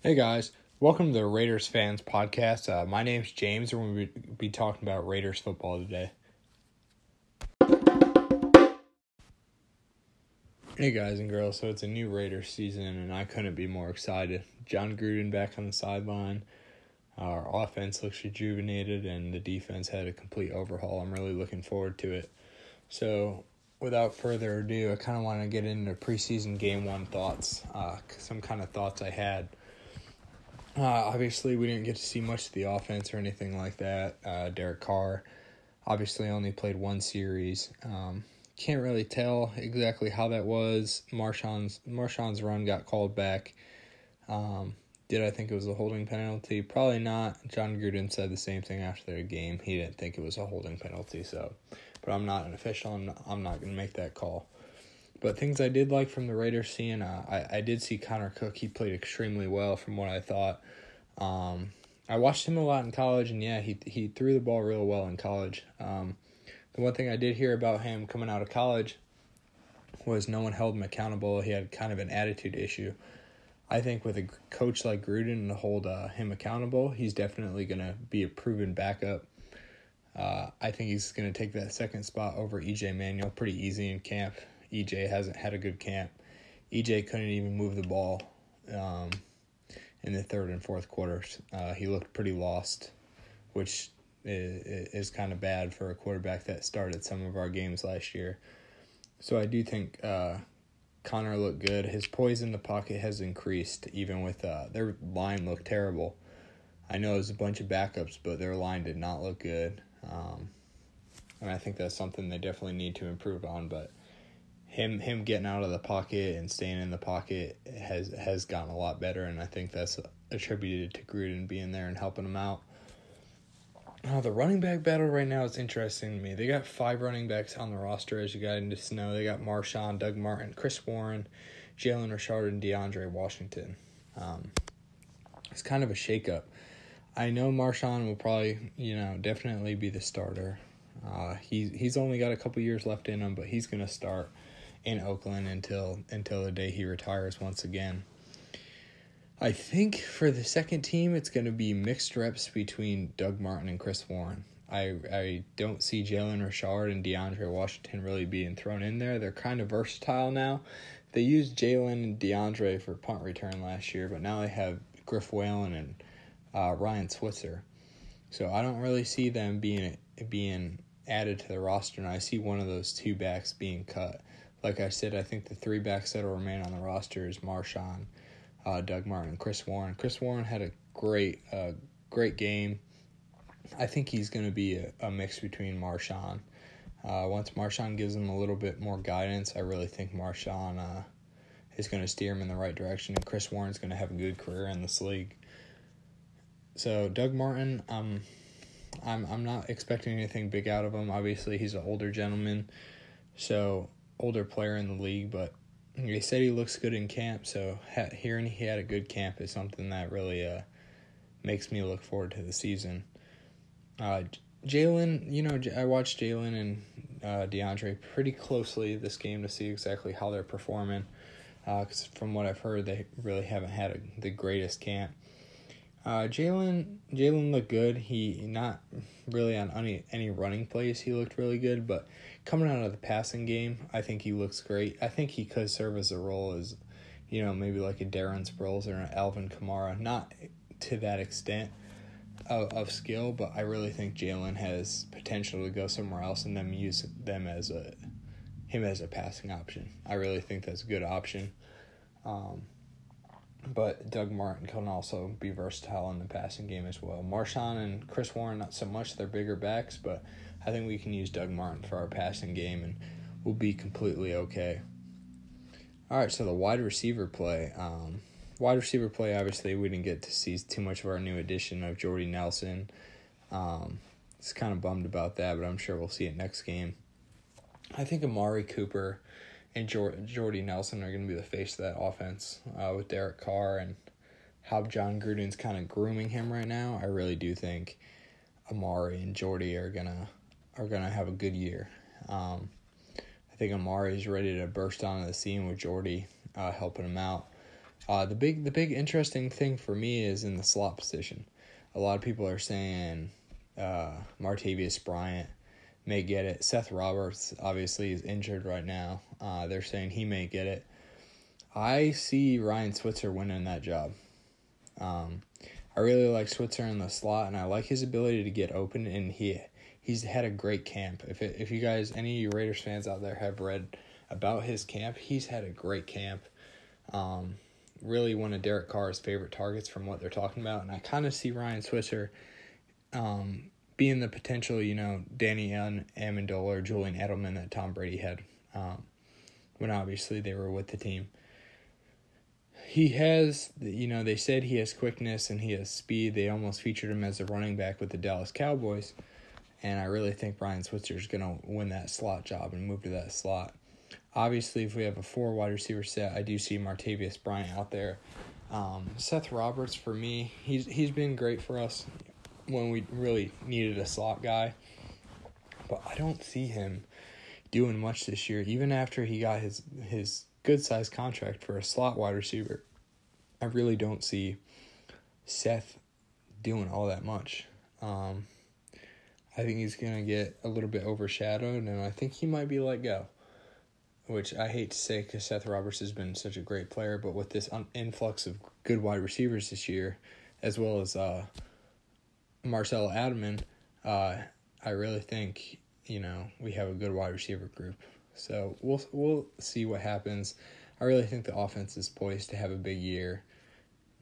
Hey guys, welcome to the Raiders fans podcast. Uh, my name's James, and we'll be talking about Raiders football today. Hey guys and girls, so it's a new Raiders season, and I couldn't be more excited. Jon Gruden back on the sideline. Our offense looks rejuvenated, and the defense had a complete overhaul. I'm really looking forward to it. So, without further ado, I kind of want to get into preseason game one thoughts, uh, some kind of thoughts I had. Uh, obviously, we didn't get to see much of the offense or anything like that. Uh, Derek Carr obviously only played one series. Um, can't really tell exactly how that was. Marshawn's Marshawn's run got called back. Um, did I think it was a holding penalty? Probably not. Jon Gruden said the same thing after the game. He didn't think it was a holding penalty. So, but I'm not an official. Not, I'm not going to make that call. But things I did like from the Raiders seeing, uh, I, I did see Connor Cook. He played extremely well from what I thought. Um, I watched him a lot in college, and yeah, he he threw the ball real well in college. Um, the one thing I did hear about him coming out of college was no one held him accountable. He had kind of an attitude issue. I think with a coach like Gruden to hold uh, him accountable, he's definitely going to be a proven backup. Uh, I think he's going to take that second spot over EJ Manuel pretty easy in camp. EJ hasn't had a good camp. EJ couldn't even move the ball um, in the third and fourth quarters. Uh, he looked pretty lost, which is, is kind of bad for a quarterback that started some of our games last year. So I do think uh, Connor looked good. His poise in the pocket has increased, even with uh, their line looked terrible. I know it was a bunch of backups, but their line did not look good. Um, and I think that's something they definitely need to improve on. But him him getting out of the pocket and staying in the pocket has has gotten a lot better, and I think that's attributed to Gruden being there and helping him out. Uh, the running back battle right now is interesting to me. They got five running backs on the roster, as you got into snow. They got Marshawn, Doug Martin, Chris Warren, Jalen Richard, and DeAndre Washington. Um, it's kind of a shakeup. I know Marshawn will probably, you know, definitely be the starter. Uh, he's he's only got a couple years left in him, but he's gonna start in Oakland until until the day he retires once again. I think for the second team, it's going to be mixed reps between Doug Martin and Chris Warren. I I don't see Jalen Richard and DeAndre Washington really being thrown in there. They're kind of versatile now. They used Jalen and DeAndre for punt return last year, but now they have Griff Whalen and uh, Ryan Switzer. So I don't really see them being being added to the roster, and I see one of those two backs being cut. Like I said, I think the three backs that will remain on the roster is Marshawn, uh, Doug Martin, and Chris Warren. Chris Warren had a great, uh, great game. I think he's going to be a, a, mix between Marshawn. Uh, once Marshawn gives him a little bit more guidance, I really think Marshawn uh, is going to steer him in the right direction, and Chris Warren's going to have a good career in this league. So Doug Martin, um, I'm I'm not expecting anything big out of him. Obviously, he's an older gentleman, so older player in the league, but he said he looks good in camp. So hearing he had a good camp is something that really uh, makes me look forward to the season. Uh, Jalen, you know, I watched Jalen and uh, DeAndre pretty closely this game to see exactly how they're performing. Because uh, from what I've heard, they really haven't had a, the greatest camp. Uh, Jalen Jalen looked good. He not really on any any running plays. He looked really good, but coming out of the passing game, I think he looks great. I think he could serve as a role as, you know, maybe like a Darren Sproles or an Alvin Kamara. Not to that extent of, of skill, but I really think Jalen has potential to go somewhere else and then use them as a him as a passing option. I really think that's a good option. Um, but Doug Martin can also be versatile in the passing game as well. Marshawn and Chris Warren, not so much, they're bigger backs, but I think we can use Doug Martin for our passing game and we'll be completely okay. All right, so the wide receiver play. Um, wide receiver play, obviously, we didn't get to see too much of our new addition of Jordy Nelson. Um, it's kind of bummed about that, but I'm sure we'll see it next game. I think Amari Cooper and Jordy Nelson are going to be the face of that offense uh, with Derek Carr and how Jon Gruden's kind of grooming him right now. I really do think Amari and Jordy are gonna are gonna have a good year. Um, I think Amari is ready to burst onto the scene with Jordy uh, helping him out. Uh, the big the big interesting thing for me is in the slot position. A lot of people are saying uh, Martavis Bryant may get it. Seth Roberts obviously is injured right now. Uh, they're saying he may get it. I see Ryan Switzer winning that job. Um, I really like Switzer in the slot, and I like his ability to get open. And he he's had a great camp. If it, if you guys, any of you Raiders fans out there, have read about his camp, he's had a great camp. Um, really one of Derek Carr's favorite targets from what they're talking about, and I kind of see Ryan Switzer um, being the potential, you know, Danny Amendola or Julian Edelman that Tom Brady had um, when obviously they were with the team. He has, you know, they said he has quickness and he has speed. They almost featured him as a running back with the Dallas Cowboys. And I really think Brian Switzer is going to win that slot job and move to that slot. Obviously, if we have a four wide receiver set, I do see Martavis Bryant out there. Um, Seth Roberts for me, he's he's been great for us when we really needed a slot guy, but I don't see him doing much this year. Even after he got his his good sized contract for a slot wide receiver, I really don't see Seth doing all that much. Um, I think he's gonna get a little bit overshadowed, and I think he might be let go which I hate to say because Seth Roberts has been such a great player, but with this un- influx of good wide receivers this year, as well as uh, Marcell Ateman, uh, I really think you know we have a good wide receiver group. So we'll we'll see what happens. I really think the offense is poised to have a big year.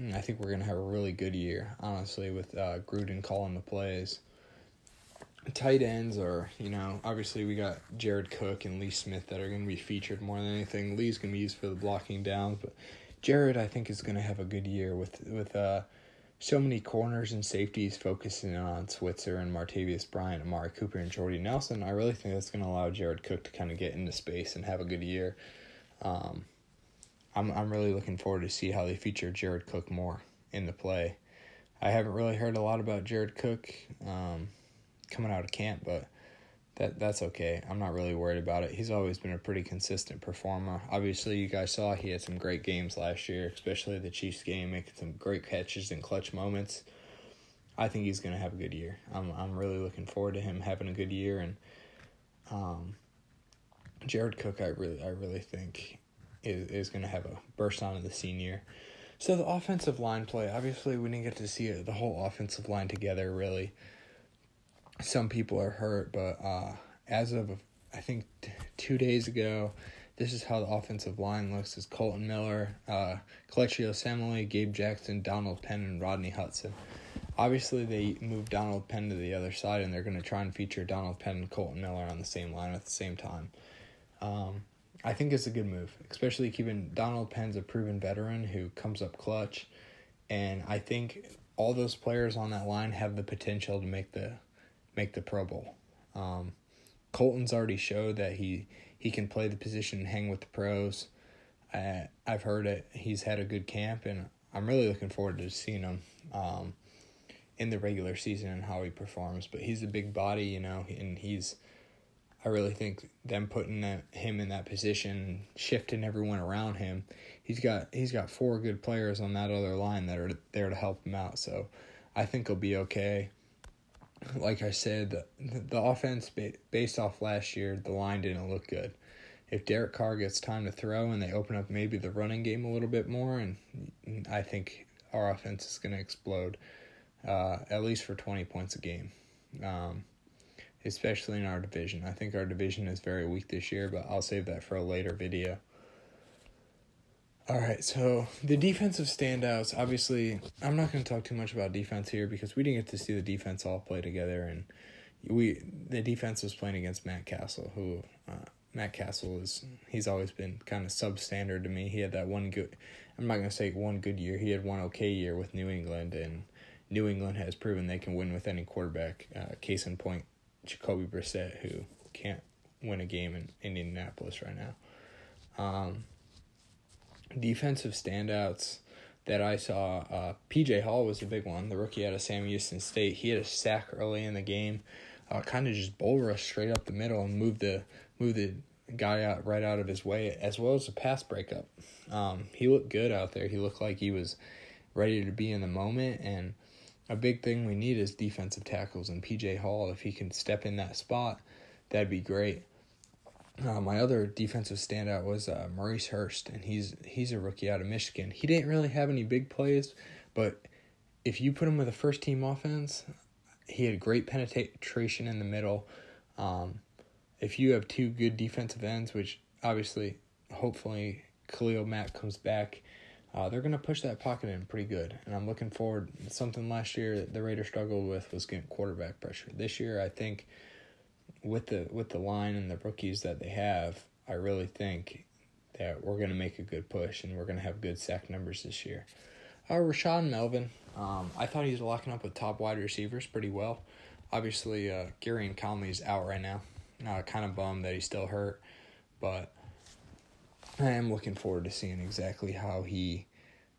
Mm, I think we're gonna have a really good year, honestly, with uh, Gruden calling the plays tight ends are, you know, obviously we got Jared Cook and Lee Smith that are going to be featured more than anything. Lee's going to be used for the blocking downs, but Jared I think is going to have a good year with with uh so many corners and safeties focusing on Switzer and Martavis Bryant, Amari Cooper, and Jordy Nelson. I really think that's going to allow Jared Cook to kind of get into space and have a good year. Um, I'm I'm really looking forward to see how they feature Jared Cook more in the play. I haven't really heard a lot about Jared Cook. Um, coming out of camp, but that that's okay. I'm not really worried about it. He's always been a pretty consistent performer. Obviously, you guys saw he had some great games last year, especially the Chiefs game, making some great catches and clutch moments. I think he's going to have a good year. I'm I'm really looking forward to him having a good year and um Jared Cook I really I really think is is going to have a burst on onto the senior. So the offensive line play, obviously we didn't get to see the whole offensive line together really some people are hurt, but uh, as of I think t- two days ago, this is how the offensive line looks: is Kolton Miller, uh, Kelechi Osemele, Gabe Jackson, Donald Penn, and Rodney Hudson. Obviously, they moved Donald Penn to the other side, and they're going to try and feature Donald Penn and Kolton Miller on the same line at the same time. Um, I think it's a good move, especially keeping Donald Penn's a proven veteran who comes up clutch, and I think all those players on that line have the potential to make the make the Pro Bowl. Um, Kolton's already showed that he he can play the position and hang with the pros. I, I've heard it. He's had a good camp, and I'm really looking forward to seeing him um, in the regular season and how he performs. But he's a big body, you know, and he's. I really think them putting that, him in that position, shifting everyone around him. He's got he's got four good players on that other line that are there to help him out. So I think he'll be okay like I said, the, the offense based off last year, the line didn't look good. If Derek Carr gets time to throw and they open up maybe the running game a little bit more, and I think our offense is going to explode, uh, at least for 20 points a game, um, especially in our division. I think our division is very weak this year, but I'll save that for a later video. All right, so the defensive standouts. Obviously, I'm not going to talk too much about defense here because we didn't get to see the defense all play together, and we the defense was playing against Matt Cassel, who uh, Matt Cassel is. He's always been kind of substandard to me. He had that one good. I'm not going to say one good year. He had one okay year with New England, and New England has proven they can win with any quarterback. Uh, case in point, Jacoby Brissett, who can't win a game in Indianapolis right now. Um, defensive standouts that I saw, uh, PJ Hall was a big one. The rookie out of Sam Houston State. He had a sack early in the game, uh, kind of just bull rush straight up the middle and moved the move the guy out right out of his way, as well as a pass breakup. Um, he looked good out there. He looked like he was ready to be in the moment. And a big thing we need is defensive tackles. And PJ Hall, if he can step in that spot, that'd be great. Uh, my other defensive standout was uh, Maurice Hurst, and he's he's a rookie out of Michigan. He didn't really have any big plays, but if you put him with a first team offense, he had great penetration in the middle. Um, if you have two good defensive ends, which obviously, hopefully, Khalil Mack comes back, uh, they're going to push that pocket in pretty good. And I'm looking forward. Something last year that the Raiders struggled with was getting quarterback pressure. This year, I think with the with the line and the rookies that they have, I really think that we're to make a good push and we're to have good sack numbers this year. Uh, Rashaan Melvin, um, I thought he's locking up with top wide receivers pretty well. Obviously, uh, Gareon Conley's out right now. Uh, kind of bummed that he's still hurt, but I am looking forward to seeing exactly how he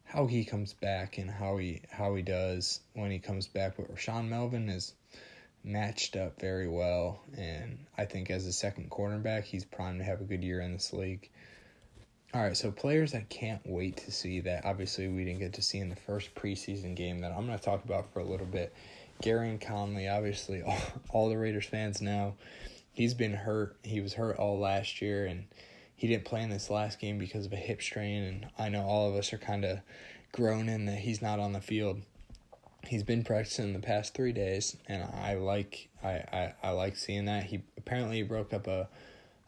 how he comes back and how he how he does when he comes back. But Rashaan Melvin is matched up very well, and I think as a second cornerback, he's primed to have a good year in this league. All right, so players I can't wait to see that obviously we didn't get to see in the first preseason game that I'm going to talk about for a little bit. Gareon Conley, obviously, all, all the Raiders fans know he's been hurt. He was hurt all last year, and he didn't play in this last game because of a hip strain. And I know all of us are kind of groaning that he's not on the field. He's been practicing the past three days, and I like I, I, I like seeing that. He apparently he broke up a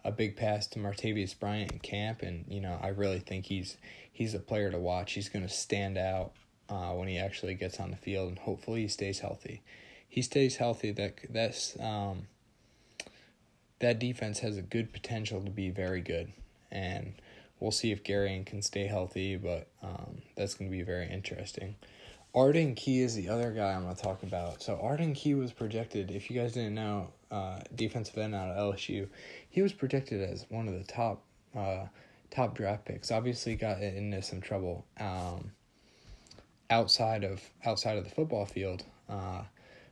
a big pass to Martavis Bryant in camp, and you know I really think he's he's a player to watch. He's going to stand out uh, when he actually gets on the field, and hopefully he stays healthy. He stays healthy. That that's um, that defense has a good potential to be very good, and we'll see if Gareon can stay healthy. But um, that's going to be very interesting. Arden Key is the other guy I'm going to talk about. So Arden Key was projected, if you guys didn't know, uh, defensive end out of LSU. He was projected as one of the top uh, top draft picks. Obviously, got into some trouble um, outside of outside of the football field. Uh,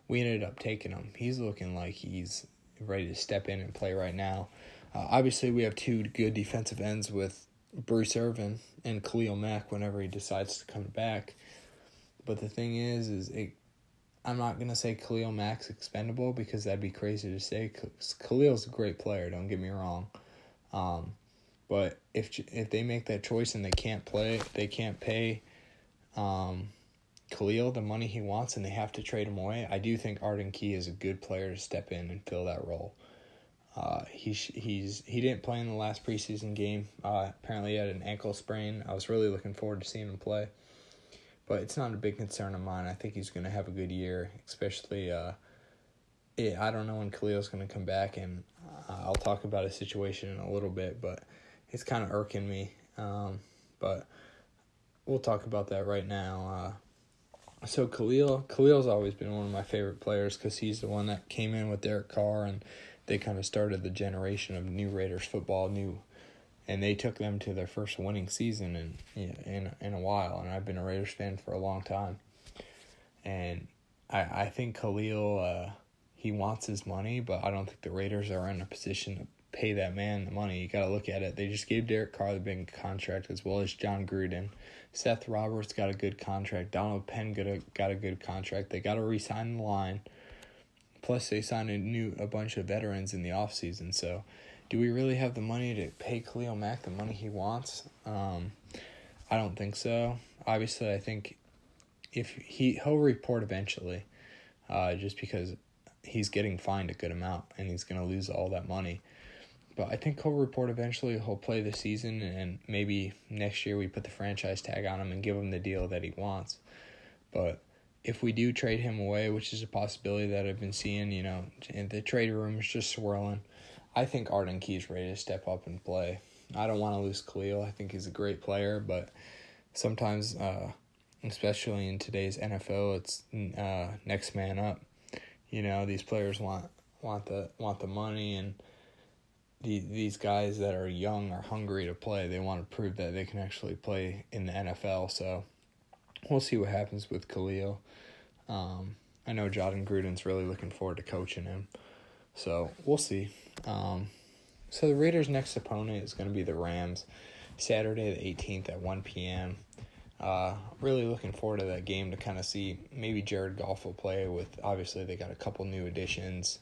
we ended up taking him. He's looking like he's ready to step in and play right now. Uh, obviously, we have two good defensive ends with Bruce Irvin and Khalil Mack whenever he decides to come back. But the thing is, is it, I'm not gonna say Khalil Mack's expendable because that'd be crazy to say. Khalil's a great player. Don't get me wrong. Um, but if if they make that choice and they can't play, they can't pay um, Khalil the money he wants, and they have to trade him away. I do think Arden Key is a good player to step in and fill that role. Uh, he he's he didn't play in the last preseason game. Uh, apparently, he had an ankle sprain. I was really looking forward to seeing him play but it's not a big concern of mine. I think he's going to have a good year, especially. Uh, it, I don't know when Khalil's going to come back, and uh, I'll talk about his situation in a little bit, but it's kind of irking me. Um, but we'll talk about that right now. Uh, so Khalil, Khalil's always been one of my favorite players because he's the one that came in with Derek Carr, and they kind of started the generation of new Raiders football, new and they took them to their first winning season in in in a while. And I've been a Raiders fan for a long time, and I I think Khalil uh, he wants his money, but I don't think the Raiders are in a position to pay that man the money. You got to look at it. They just gave Derek Carr the big contract as well as Jon Gruden. Seth Roberts got a good contract. Donald Penn got a got a good contract. They got to re-sign the line. Plus, they signed a new a bunch of veterans in the offseason, so do we really have the money to pay Khalil Mack the money he wants? Um, I don't think so. Obviously, I think if he he'll report eventually, uh, just because he's getting fined a good amount and he's gonna lose all that money. But I think he'll report eventually. He'll play the season and maybe next year we put the franchise tag on him and give him the deal that he wants. But if we do trade him away, which is a possibility that I've been seeing, you know, the trade room is just swirling. I think Arden Key's ready to step up and play. I don't want to lose Khalil. I think he's a great player, but sometimes, uh, especially in today's NFL, it's uh, next man up. You know, these players want want the want the money, and the, these guys that are young are hungry to play. They want to prove that they can actually play in the NFL. So we'll see what happens with Khalil. Um, I know Jon Gruden's really looking forward to coaching him. So we'll see. Um, So the Raiders' next opponent is going to be the Rams, Saturday the 18th at 1 p.m. Uh, really looking forward to that game to kind of see maybe Jared Goff will play with. Obviously, they got a couple new additions,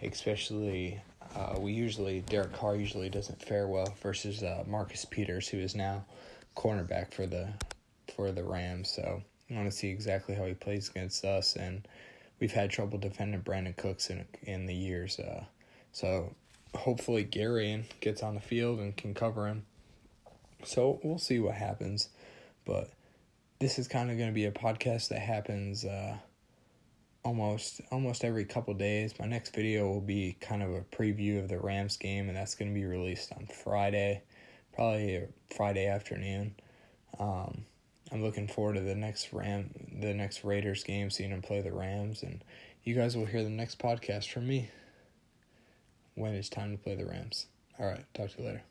especially uh, we usually Derek Carr usually doesn't fare well versus uh, Marcus Peters, who is now cornerback for the for the Rams. So I want to see exactly how he plays against us, and we've had trouble defending Brandin Cooks in in the years. Uh, so hopefully Gary gets on the field and can cover him. So we'll see what happens, but this is kind of going to be a podcast that happens uh, almost almost every couple days. My next video will be kind of a preview of the Rams game, and that's going to be released on Friday, probably Friday afternoon. Um, I'm looking forward to the next Ram, the next Raiders game, seeing them play the Rams, and you guys will hear the next podcast from me when it's time to play the Rams. All right, talk to you later.